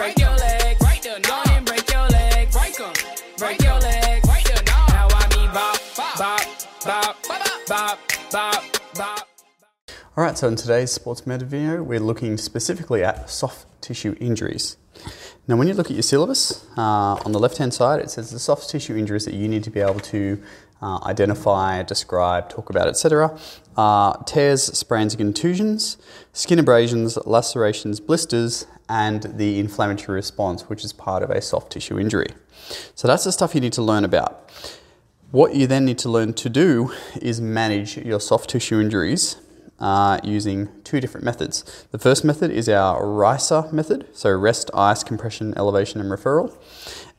break your leg. Right there, go and break your leg. Break 'em. Break your leg. Right there, now I mean bop, bop, bop, bop, bop, bop. All right, so in today's sports med video, we're looking specifically at soft tissue injuries. Now, when you look at your syllabus, uh, on the left-hand side, it says the soft tissue injuries that you need to be able to uh, identify, describe, talk about, etc. are tears, sprains, and contusions, skin abrasions, lacerations, blisters, and the inflammatory response, which is part of a soft tissue injury. So that's the stuff you need to learn about. What you then need to learn to do is manage your soft tissue injuries uh, using two different methods. The first method is our RICER method, so rest, ice, compression, elevation, and referral.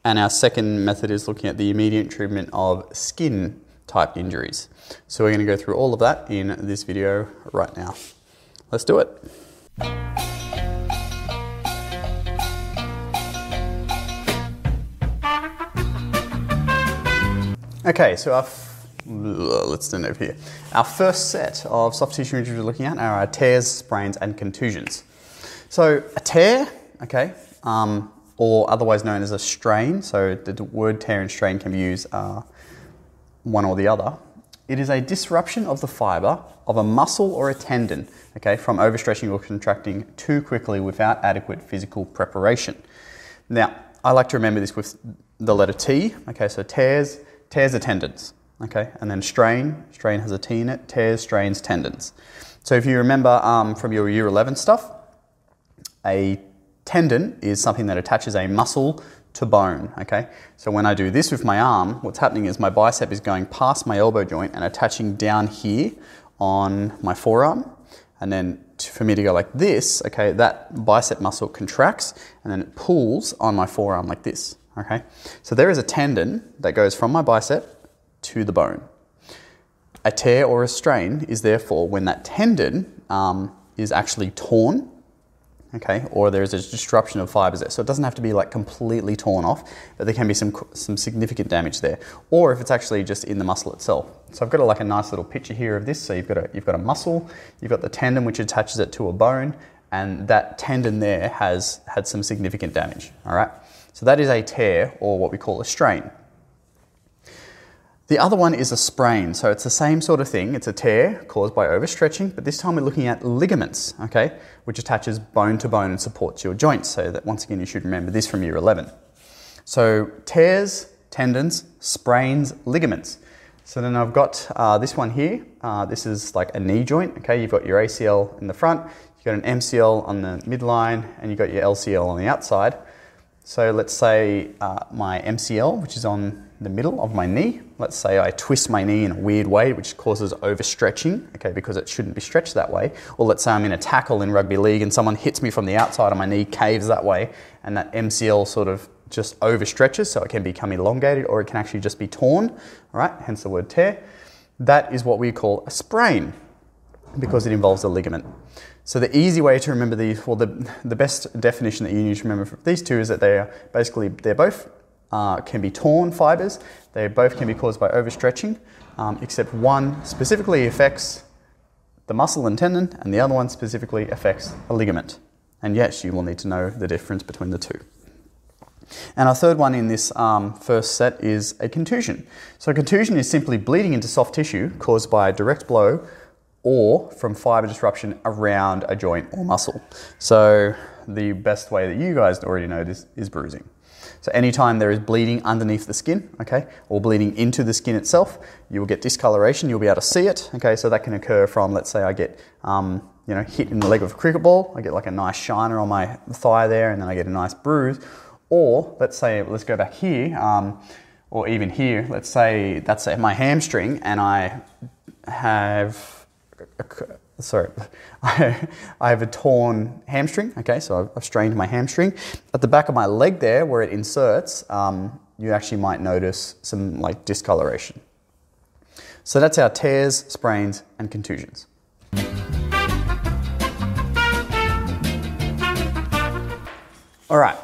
And our second method is looking at the immediate treatment of skin type injuries. So we're going to go through all of that in this video right now. Let's do it. Okay, so our f- let's stand over here. Our first set of soft tissue injuries we're looking at are our tears, sprains, and contusions. So a tear, okay, um, or otherwise known as a strain. So the word tear and strain can be used uh, one or the other. It is a disruption of the fiber of a muscle or a tendon, okay, from overstretching or contracting too quickly without adequate physical preparation. Now, I like to remember this with the letter T, okay, so tears, tears are tendons, okay, and then strain, strain has a T in it, tears, strains, tendons. So if you remember um, from your year 11 stuff, a tendon is something that attaches a muscle to bone, okay? So when I do this with my arm, what's happening is my bicep is going past my elbow joint and attaching down here on my forearm. And then for me to go like this, okay, that bicep muscle contracts and then it pulls on my forearm like this, okay? So there is a tendon that goes from my bicep to the bone. A tear or a strain is therefore when that tendon um, is actually torn okay, or there's a disruption of fibers there. So it doesn't have to be like completely torn off, but there can be some, some significant damage there. Or if it's actually just in the muscle itself. So I've got a, like a nice little picture here of this. So you've got, a, you've got a muscle, you've got the tendon which attaches it to a bone, and that tendon there has had some significant damage, all right? So that is a tear or what we call a strain. The other one is a sprain. So it's the same sort of thing. It's a tear caused by overstretching, but this time we're looking at ligaments, okay, which attaches bone to bone and supports your joints. So that once again, you should remember this from year 11. So tears, tendons, sprains, ligaments. So then I've got uh, this one here. Uh, this is like a knee joint, okay. You've got your ACL in the front, you've got an MCL on the midline, and you've got your LCL on the outside. So let's say uh, my MCL, which is on the middle of my knee. Let's say I twist my knee in a weird way, which causes overstretching, okay, because it shouldn't be stretched that way. Or let's say I'm in a tackle in rugby league and someone hits me from the outside and my knee caves that way, and that MCL sort of just overstretches, so it can become elongated or it can actually just be torn, all right, hence the word tear. That is what we call a sprain because it involves a ligament. So the easy way to remember these, well, the, the best definition that you need to remember for these two is that they are basically, they're both uh, can be torn fibers. They both can be caused by overstretching, um, except one specifically affects the muscle and tendon, and the other one specifically affects a ligament. And yes, you will need to know the difference between the two. And our third one in this um, first set is a contusion. So, a contusion is simply bleeding into soft tissue caused by a direct blow or from fiber disruption around a joint or muscle. So, the best way that you guys already know this is bruising. So anytime there is bleeding underneath the skin, okay, or bleeding into the skin itself, you will get discoloration. You'll be able to see it, okay. So that can occur from, let's say, I get, um, you know, hit in the leg with a cricket ball. I get like a nice shiner on my thigh there, and then I get a nice bruise. Or let's say, let's go back here, um, or even here. Let's say that's my hamstring, and I have sorry, I, I have a torn hamstring. Okay, so I've, I've, strained my hamstring. At the back of my leg there, where it inserts, um, you actually might notice some like discoloration. So that's our tears, sprains, and contusions. All right.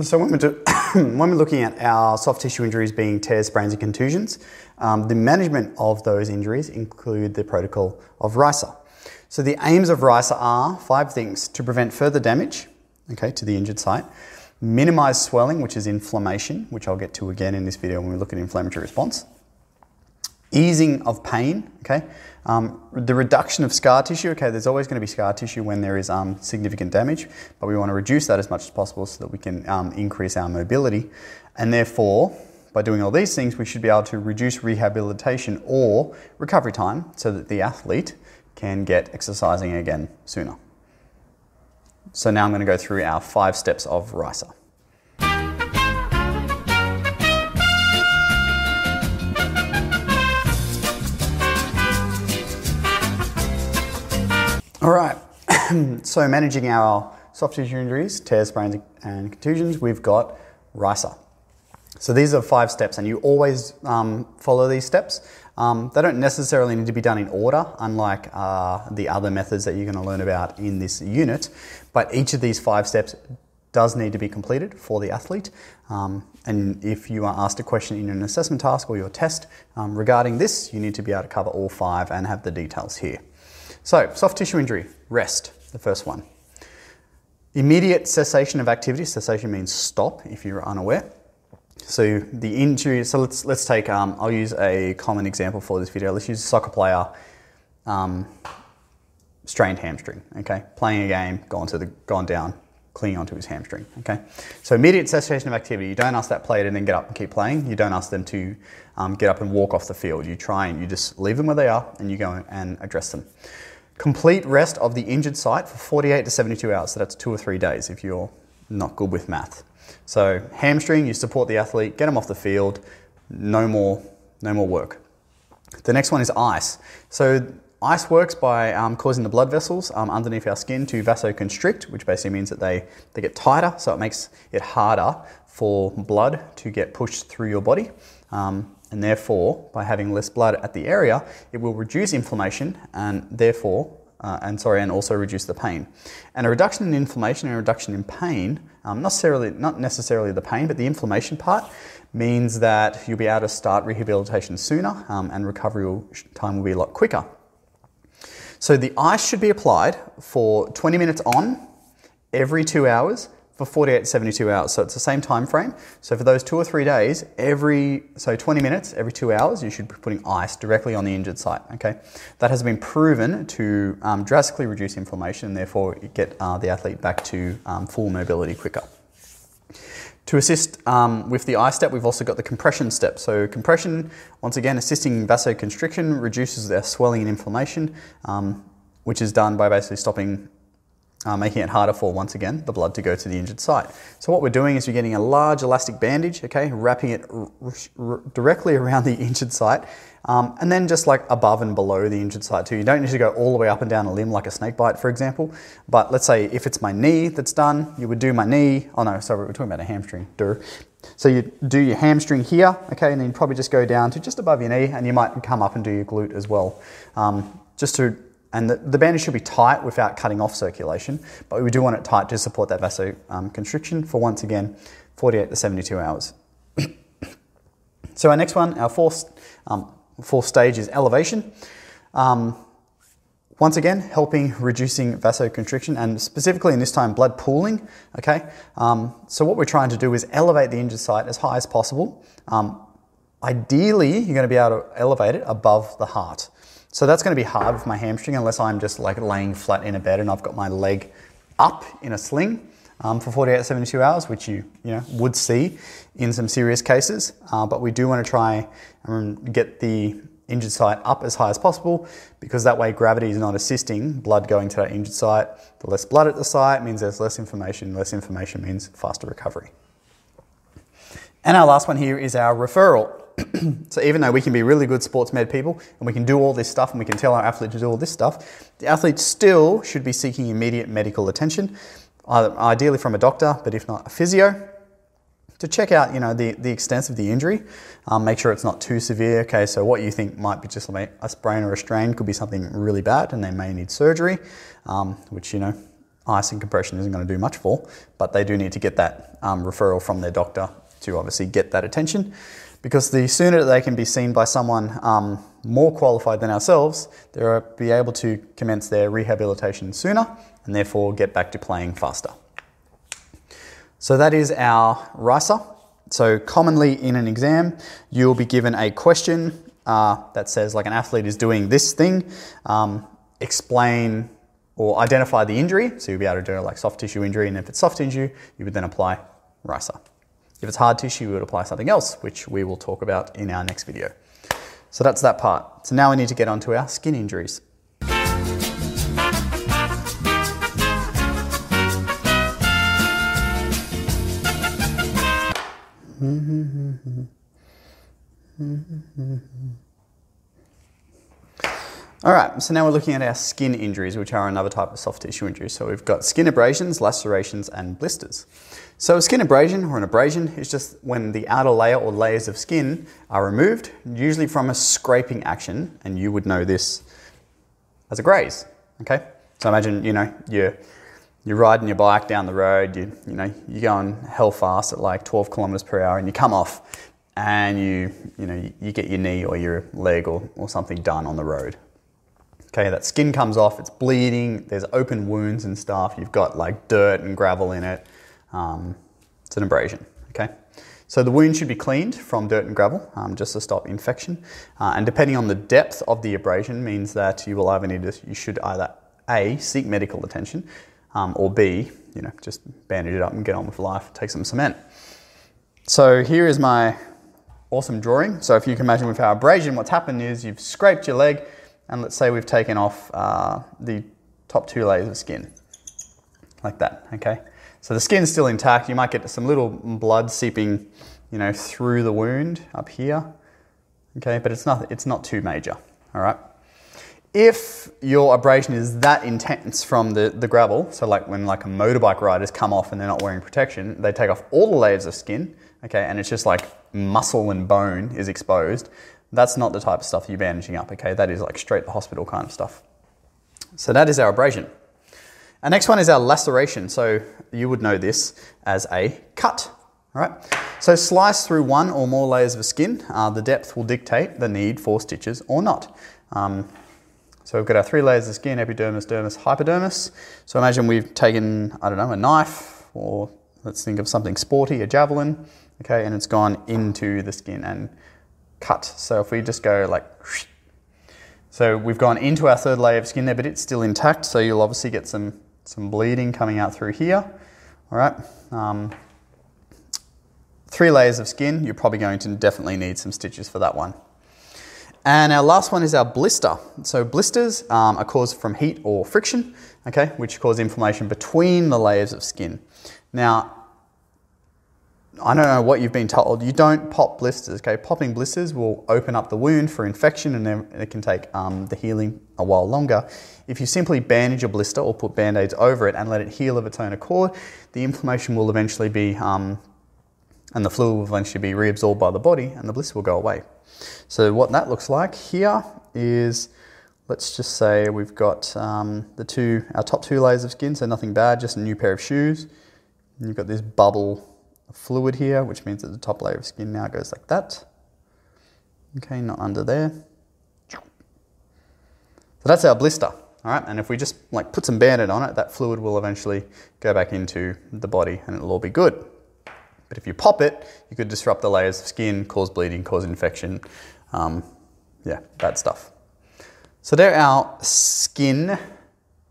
So when we're, do, when we're looking at our soft tissue injuries being tears, sprains, and contusions, um, the management of those injuries include the protocol of RICER. So the aims of RICER are five things to prevent further damage okay, to the injured site, minimize swelling, which is inflammation, which I'll get to again in this video when we look at inflammatory response. Easing of pain, okay. Um, the reduction of scar tissue, okay, there's always going to be scar tissue when there is um, significant damage, but we want to reduce that as much as possible so that we can um, increase our mobility. And therefore, by doing all these things, we should be able to reduce rehabilitation or recovery time so that the athlete can get exercising again sooner. So now I'm going to go through our five steps of RICER. All right, so managing our soft tissue injuries, tears, sprains, and contusions, we've got RICER. So these are five steps, and you always um, follow these steps. Um, they don't necessarily need to be done in order, unlike uh, the other methods that you're going to learn about in this unit. But each of these five steps does need to be completed for the athlete. Um, and if you are asked a question in an assessment task or your test um, regarding this, you need to be able to cover all five and have the details here. So, soft tissue injury, rest, the first one. Immediate cessation of activity, cessation means stop if you're unaware. So the injury, so let's, let's take, um, I'll use a common example for this video. Let's use a soccer player, um, strained hamstring, okay? Playing a game, gone, to the, gone down, clinging onto his hamstring, okay? So immediate cessation of activity, you don't ask that player to then get up and keep playing. You don't ask them to um, get up and walk off the field. You try and you just leave them where they are and you go and address them. Complete rest of the injured site for 48 to 72 hours. So that's two or three days if you're not good with math. So hamstring, you support the athlete, get them off the field, no more, no more work. The next one is ice. So ice works by um, causing the blood vessels um, underneath our skin to vasoconstrict, which basically means that they, they get tighter, so it makes it harder for blood to get pushed through your body. Um, and therefore, by having less blood at the area, it will reduce inflammation and therefore uh, and sorry, and also reduce the pain. And a reduction in inflammation and a reduction in pain, um, not necessarily not necessarily the pain, but the inflammation part means that you'll be able to start rehabilitation sooner, um, and recovery time will be a lot quicker. So the ice should be applied for 20 minutes on every two hours for 48 to 72 hours. So it's the same time frame. So for those two or three days, every so 20 minutes every two hours, you should be putting ice directly on the injured site. Okay, that has been proven to um, drastically reduce inflammation and therefore get uh, the athlete back to um, full mobility quicker. To assist um, with the ice step, we've also got the compression step. So compression, once again, assisting vasoconstriction, reduces their swelling and inflammation, um, which is done by basically stopping uh, making it harder for, once again, the blood to go to the injured site. So what we're doing is we're getting a large elastic bandage, okay, wrapping it directly around the injured site, um, and then just like above and below the injured site too. You don't need to go all the way up and down a limb like a snake bite, for example. But let's say if it's my knee that's done, you would do my knee. Oh no, sorry, we're talking about a hamstring. Duh. So you do your hamstring here, okay, and then probably just go down to just above your knee, and you might come up and do your glute as well, um, just to and the, the, bandage should be tight without cutting off circulation, but we do want it tight to support that vasoconstriction um, for once again 48 to 72 hours. so our next one, our fourth, um, fourth stage is elevation. Um, once again, helping reducing vasoconstriction and specifically in this time blood pooling. Okay, um, so what we're trying to do is elevate the injured site as high as possible. Um, ideally, you're going to be able to elevate it above the heart. So that's going to be hard with my hamstring unless I'm just like laying flat in a bed and I've got my leg up in a sling um, for 48 to 72 hours, which you, you know, would see in some serious cases. Uh, but we do want to try and get the injured site up as high as possible because that way gravity is not assisting blood going to that injured site. The less blood at the site means there's less inflammation. Less inflammation means faster recovery. And our last one here is our referral. so even though we can be really good sports med people and we can do all this stuff and we can tell our athlete to do all this stuff, the athlete still should be seeking immediate medical attention, ideally from a doctor, but if not a physio, to check out you know the, the extent of the injury, um, make sure it's not too severe. Okay, so what you think might be just a sprain or a strain could be something really bad, and they may need surgery, um, which you know ice and compression isn't going to do much for, but they do need to get that um, referral from their doctor to obviously get that attention because the sooner that they can be seen by someone um, more qualified than ourselves, they'll be able to commence their rehabilitation sooner and therefore get back to playing faster. So that is our RICER. So commonly in an exam, you'll be given a question uh, that says like an athlete is doing this thing. Um, explain or identify the injury. So you'll be able to do like soft tissue injury, and if it's soft tissue, you would then apply RICER. If it's hard tissue, we would apply something else, which we will talk about in our next video. So that's that part. So now we need to get on to our skin injuries. All right, so now we're looking at our skin injuries, which are another type of soft tissue injury. So we've got skin abrasions, lacerations, and blisters. So a skin abrasion or an abrasion is just when the outer layer or layers of skin are removed, usually from a scraping action, and you would know this as a graze. Okay, so imagine you know you're you're riding your bike down the road, you you know you're going hell fast at like 12 kilometers per hour, and you come off, and you you know you get your knee or your leg or, or something done on the road. Okay, that skin comes off, it's bleeding, there's open wounds and stuff, you've got like dirt and gravel in it. Um, it's an abrasion, okay? So the wound should be cleaned from dirt and gravel um, just to stop infection. Uh, and depending on the depth of the abrasion means that you will either need to, you should either A, seek medical attention, um, or B, you know, just bandage it up and get on with life, take some cement. So here is my awesome drawing. So if you can imagine with our abrasion, what's happened is you've scraped your leg, and let's say we've taken off uh, the top two layers of skin, like that, okay? So the skin's still intact. You might get some little blood seeping, you know, through the wound up here, okay? But it's not, it's not too major, all right? If your abrasion is that intense from the, the gravel, so like when like a motorbike riders come off and they're not wearing protection, they take off all the layers of skin, okay, and it's just like muscle and bone is exposed, that's not the type of stuff you're bandaging up, okay? That is like straight to hospital kind of stuff. So that is our abrasion. Our next one is our laceration. So you would know this as a cut, right? So slice through one or more layers of skin. Uh, the depth will dictate the need for stitches or not. Um, so we've got our three layers of skin, epidermis, dermis, hypodermis. So imagine we've taken, I don't know, a knife or let's think of something sporty, a javelin, okay, and it's gone into the skin and cut. So if we just go like, so we've gone into our third layer of skin there, but it's still intact. So you'll obviously get some, some bleeding coming out through here. All right. Um, three layers of skin, you're probably going to definitely need some stitches for that one. And our last one is our blister. So blisters um, are caused from heat or friction, okay, which cause inflammation between the layers of skin. Now, I don't know what you've been told. You don't pop blisters. Okay, popping blisters will open up the wound for infection, and then it can take um, the healing a while longer. If you simply bandage a blister or put band-aids over it and let it heal of its own accord, the inflammation will eventually be, um, and the fluid will eventually be reabsorbed by the body, and the blister will go away. So what that looks like here is, let's just say we've got um, the two, our top two layers of skin, so nothing bad, just a new pair of shoes. And you've got this bubble fluid here, which means that the top layer of skin now goes like that. Okay, not under there. So that's our blister, all right? And if we just like put some Band-Aid on it, that fluid will eventually go back into the body and it'll all be good. But if you pop it, you could disrupt the layers of skin, cause bleeding, cause infection. Um, yeah, bad stuff. So there are our skin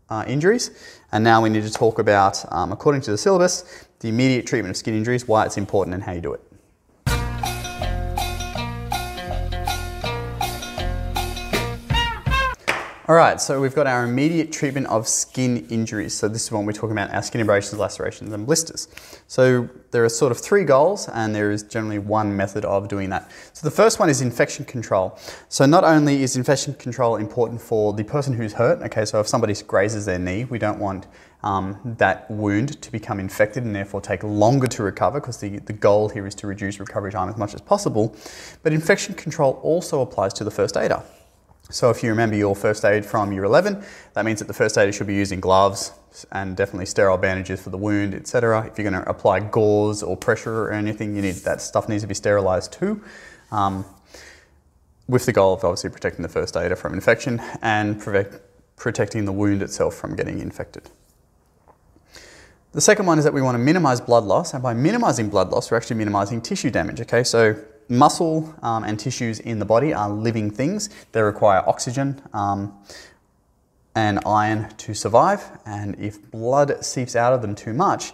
uh, injuries. And now we need to talk about, um, according to the syllabus, the immediate treatment of skin injuries, why it's important and how you do it. All right, so we've got our immediate treatment of skin injuries. So this is when we're talking about our skin abrasions, lacerations, and blisters. So there are sort of three goals, and there is generally one method of doing that. So the first one is infection control. So not only is infection control important for the person who's hurt, okay, so if somebody grazes their knee, we don't want um, that wound to become infected and therefore take longer to recover because the, the goal here is to reduce recovery time as much as possible. But infection control also applies to the first aider. So if you remember your first aid from year 11, that means that the first aider should be using gloves and definitely sterile bandages for the wound, etc. If you're going to apply gauze or pressure or anything, you need that stuff needs to be sterilized too. Um, with the goal of obviously protecting the first aider from infection and protecting the wound itself from getting infected. The second one is that we want to minimize blood loss, and by minimizing blood loss, we're actually minimizing tissue damage. Okay, so muscle um, and tissues in the body are living things. They require oxygen um, and iron to survive, and if blood seeps out of them too much,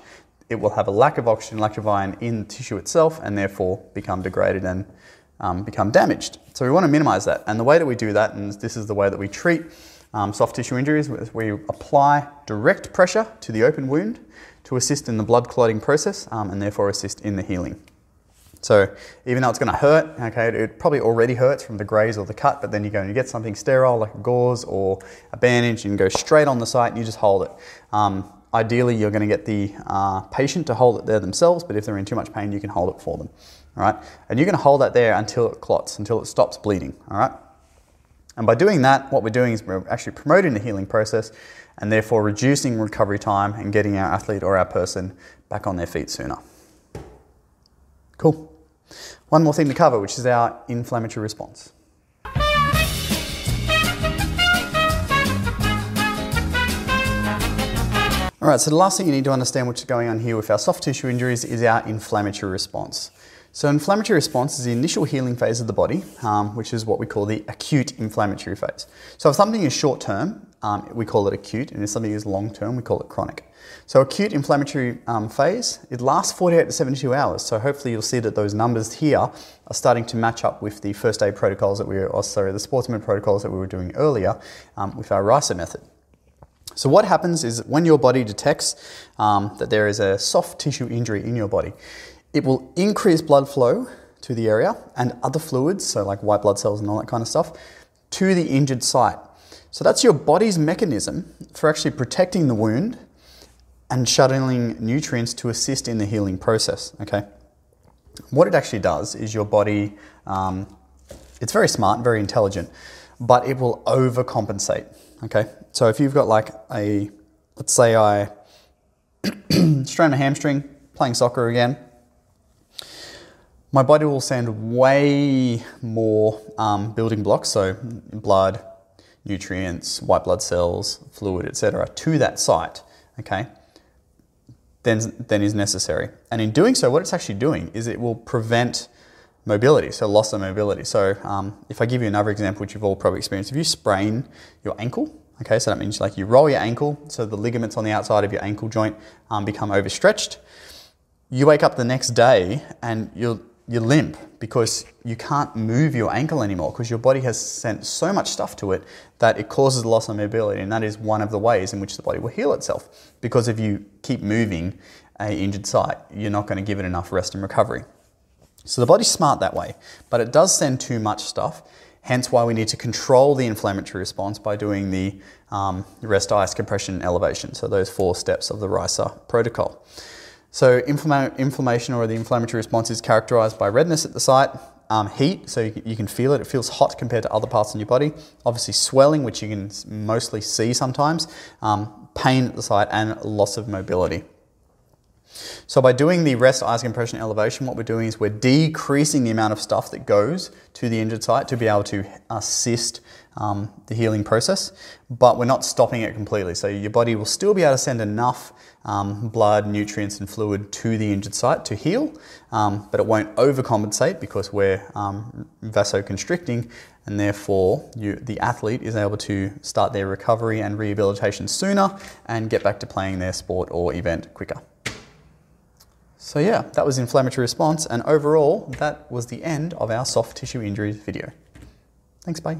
it will have a lack of oxygen, lack of iron in the tissue itself, and therefore become degraded and um, become damaged. So we want to minimize that, and the way that we do that, and this is the way that we treat um, soft tissue injuries, is we apply direct pressure to the open wound to assist in the blood clotting process um, and therefore assist in the healing. So even though it's going to hurt, okay, it probably already hurts from the graze or the cut, but then you go and you get something sterile like a gauze or a bandage, and go straight on the site and you just hold it. Um, ideally, you're going to get the uh, patient to hold it there themselves, but if they're in too much pain, you can hold it for them. All right, and you're going to hold that there until it clots, until it stops bleeding. All right. And by doing that, what we're doing is we're actually promoting the healing process and therefore reducing recovery time and getting our athlete or our person back on their feet sooner. Cool. One more thing to cover, which is our inflammatory response. All right, so the last thing you need to understand is going on here with our soft tissue injuries is our inflammatory response. So, inflammatory response is the initial healing phase of the body, um, which is what we call the acute inflammatory phase. So, if something is short term, um, we call it acute, and if something is long term, we call it chronic. So, acute inflammatory um, phase, it lasts 48 to 72 hours. So, hopefully, you'll see that those numbers here are starting to match up with the first aid protocols that we were, or sorry, the sportsman protocols that we were doing earlier um, with our RICER method. So, what happens is when your body detects um, that there is a soft tissue injury in your body, it will increase blood flow to the area and other fluids, so like white blood cells and all that kind of stuff, to the injured site. So that's your body's mechanism for actually protecting the wound and shuttling nutrients to assist in the healing process. Okay. What it actually does is your body, um, it's very smart, very intelligent, but it will overcompensate. Okay. So if you've got like a, let's say I strain a hamstring, playing soccer again, my body will send way more um, building blocks, so blood, nutrients, white blood cells, fluid, etc., to that site, okay, than, than is necessary. And in doing so, what it's actually doing is it will prevent mobility, so loss of mobility. So um, if I give you another example, which you've all probably experienced, if you sprain your ankle, okay, so that means like you roll your ankle, so the ligaments on the outside of your ankle joint um, become overstretched. You wake up the next day and you're you limp because you can't move your ankle anymore because your body has sent so much stuff to it that it causes loss of mobility and that is one of the ways in which the body will heal itself. Because if you keep moving a injured site you're not going to give it enough rest and recovery. So the body's smart that way but it does send too much stuff hence why we need to control the inflammatory response by doing the um, rest ice compression elevation. So those four steps of the RICER protocol so inflama- inflammation or the inflammatory response is characterized by redness at the site, um, heat, so you, you, can feel it. It feels hot compared to other parts in your body. Obviously, swelling, which you can mostly see sometimes, um, pain at the site, and loss of mobility. So by doing the rest ice compression elevation, what we're doing is we're decreasing the amount of stuff that goes to the injured site to be able to assist um, the healing process, but we're not stopping it completely. So your body will still be able to send enough um, blood, nutrients, and fluid to the injured site to heal, um, but it won't overcompensate because we're um, vasoconstricting, and therefore you, the athlete is able to start their recovery and rehabilitation sooner and get back to playing their sport or event quicker. So yeah, that was inflammatory response, and overall, that was the end of our soft tissue injuries video. Thanks, bye.